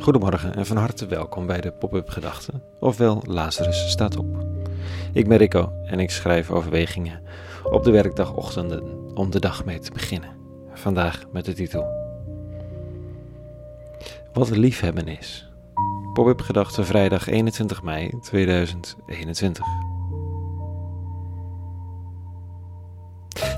Goedemorgen en van harte welkom bij de Pop-up Gedachten, ofwel Lazarus staat op. Ik ben Rico en ik schrijf overwegingen op de werkdagochtenden om de dag mee te beginnen. Vandaag met de titel Wat liefhebben is. Pop-up Gedachten vrijdag 21 mei 2021.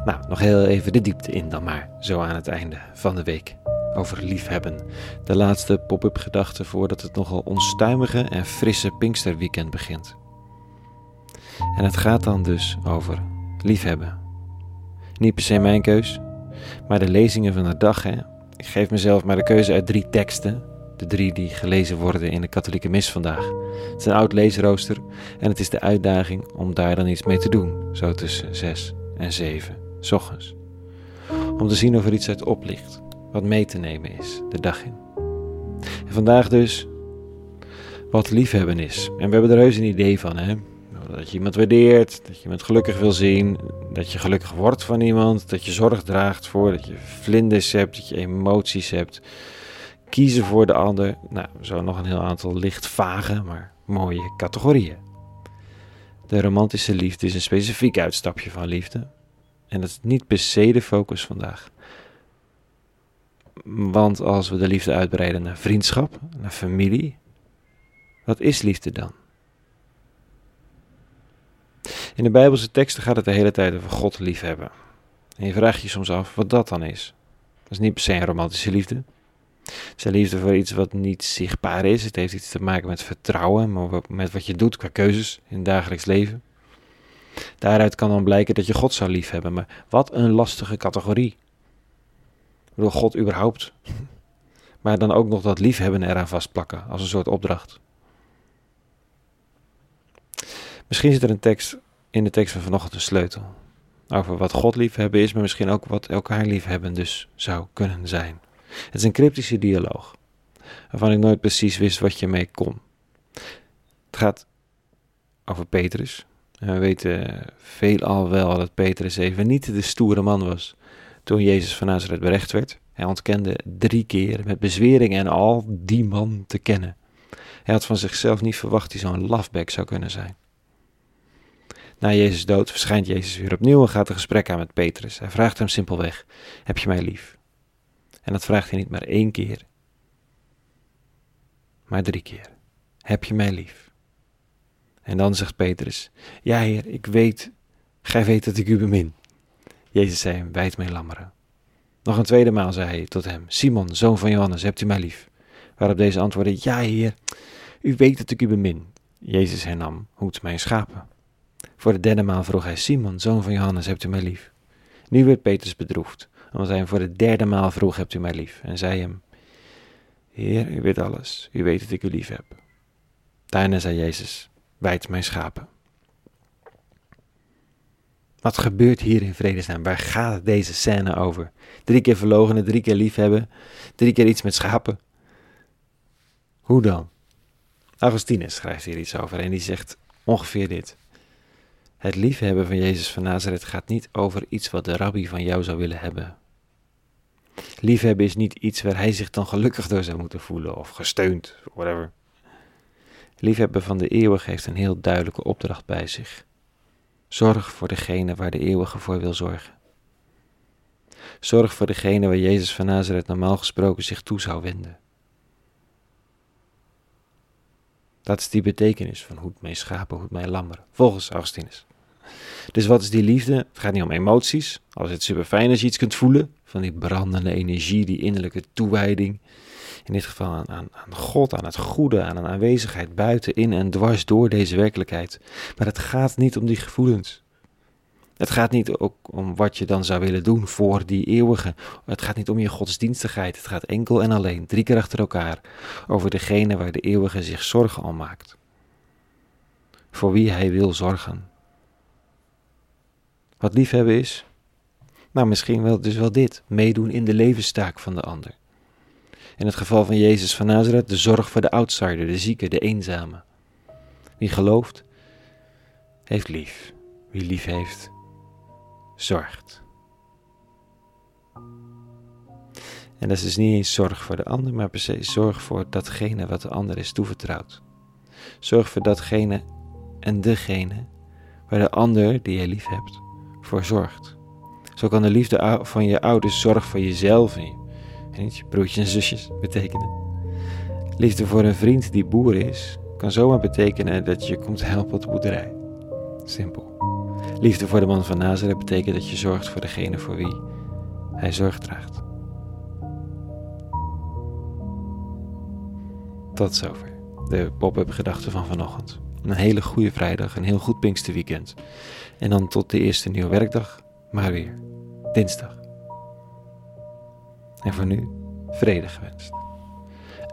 Nou, nog heel even de diepte in dan maar, zo aan het einde van de week over liefhebben. De laatste pop-up gedachte voordat het nogal onstuimige en frisse Pinksterweekend begint. En het gaat dan dus over liefhebben. Niet per se mijn keus, maar de lezingen van de dag. Hè. Ik geef mezelf maar de keuze uit drie teksten. De drie die gelezen worden in de katholieke mis vandaag. Het is een oud leesrooster en het is de uitdaging om daar dan iets mee te doen. Zo tussen zes en zeven, s ochtends. Om te zien of er iets uit oplicht wat mee te nemen is de dag in. En vandaag dus wat liefhebben is. En we hebben er heus een idee van, hè? Dat je iemand waardeert, dat je iemand gelukkig wil zien, dat je gelukkig wordt van iemand, dat je zorg draagt voor, dat je vlinders hebt, dat je emoties hebt. Kiezen voor de ander. Nou, zo nog een heel aantal licht vage, maar mooie categorieën. De romantische liefde is een specifiek uitstapje van liefde. En dat is niet per se de focus vandaag. Want als we de liefde uitbreiden naar vriendschap, naar familie, wat is liefde dan? In de Bijbelse teksten gaat het de hele tijd over God liefhebben. En je vraagt je soms af wat dat dan is. Dat is niet per se een romantische liefde. Het is een liefde voor iets wat niet zichtbaar is. Het heeft iets te maken met vertrouwen, met wat je doet qua keuzes in het dagelijks leven. Daaruit kan dan blijken dat je God zou liefhebben, maar wat een lastige categorie door God überhaupt. Maar dan ook nog dat liefhebben eraan vastplakken als een soort opdracht. Misschien zit er een tekst in de tekst van vanochtend een sleutel. Over wat God liefhebben is, maar misschien ook wat elkaar liefhebben dus zou kunnen zijn. Het is een cryptische dialoog, waarvan ik nooit precies wist wat je mee kon. Het gaat over Petrus. En we weten veelal wel dat Petrus even niet de stoere man was toen Jezus van Nazareth berecht werd. Hij ontkende drie keer met bezwering en al die man te kennen. Hij had van zichzelf niet verwacht hij zo'n lafbek zou kunnen zijn. Na Jezus' dood verschijnt Jezus weer opnieuw en gaat een gesprek aan met Petrus. Hij vraagt hem simpelweg: Heb je mij lief? En dat vraagt hij niet maar één keer, maar drie keer. Heb je mij lief? En dan zegt Petrus: Ja, Heer, ik weet, gij weet dat ik u bemin. Jezus zei hem, wijd mij lammeren. Nog een tweede maal zei hij tot hem, Simon, zoon van Johannes, hebt u mij lief? Waarop deze antwoordde, ja heer, u weet dat ik u bemin. Jezus hernam, hoed mijn schapen. Voor de derde maal vroeg hij, Simon, zoon van Johannes, hebt u mij lief? Nu werd Petrus bedroefd, omdat hij hem voor de derde maal vroeg, hebt u mij lief? En zei hem, Heer, u weet alles, u weet dat ik u lief heb. Daarna zei Jezus, wijd mijn schapen. Wat gebeurt hier in vredesnaam? Waar gaat deze scène over? Drie keer verlogenen, drie keer liefhebben, drie keer iets met schapen. Hoe dan? Augustinus schrijft hier iets over en die zegt ongeveer dit. Het liefhebben van Jezus van Nazareth gaat niet over iets wat de rabbi van jou zou willen hebben. Liefhebben is niet iets waar hij zich dan gelukkig door zou moeten voelen of gesteund, whatever. Liefhebben van de eeuwig heeft een heel duidelijke opdracht bij zich. Zorg voor degene waar de eeuwige voor wil zorgen. Zorg voor degene waar Jezus van Nazareth normaal gesproken zich toe zou wenden. Dat is die betekenis van hoed mij schapen, hoed mij lammeren, volgens Augustinus. Dus wat is die liefde? Het gaat niet om emoties. Als het super fijn als je iets kunt voelen, van die brandende energie, die innerlijke toewijding. In dit geval aan, aan, aan God, aan het goede, aan een aanwezigheid buiten, in en dwars door deze werkelijkheid. Maar het gaat niet om die gevoelens. Het gaat niet ook om wat je dan zou willen doen voor die eeuwige. Het gaat niet om je godsdienstigheid. Het gaat enkel en alleen, drie keer achter elkaar, over degene waar de eeuwige zich zorgen om maakt. Voor wie hij wil zorgen. Wat liefhebben is? Nou, misschien wel dus wel dit: meedoen in de levenstaak van de ander. In het geval van Jezus van Nazareth, de zorg voor de outsider, de zieke, de eenzame. Wie gelooft, heeft lief. Wie lief heeft, zorgt. En dat is dus niet eens zorg voor de ander, maar per se zorg voor datgene wat de ander is toevertrouwd. Zorg voor datgene en degene waar de ander die je lief hebt voor zorgt. Zo kan de liefde van je ouders zorg voor jezelf en broertjes en zusjes betekenen. Liefde voor een vriend die boer is, kan zomaar betekenen dat je komt helpen op de boerderij. Simpel. Liefde voor de man van Nazareth betekent dat je zorgt voor degene voor wie hij zorg draagt. Tot zover de pop-up gedachten van vanochtend. Een hele goede vrijdag, een heel goed Pinksterweekend. En dan tot de eerste nieuwe werkdag, maar weer dinsdag. En voor nu vrede gewenst.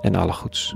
En alle goeds.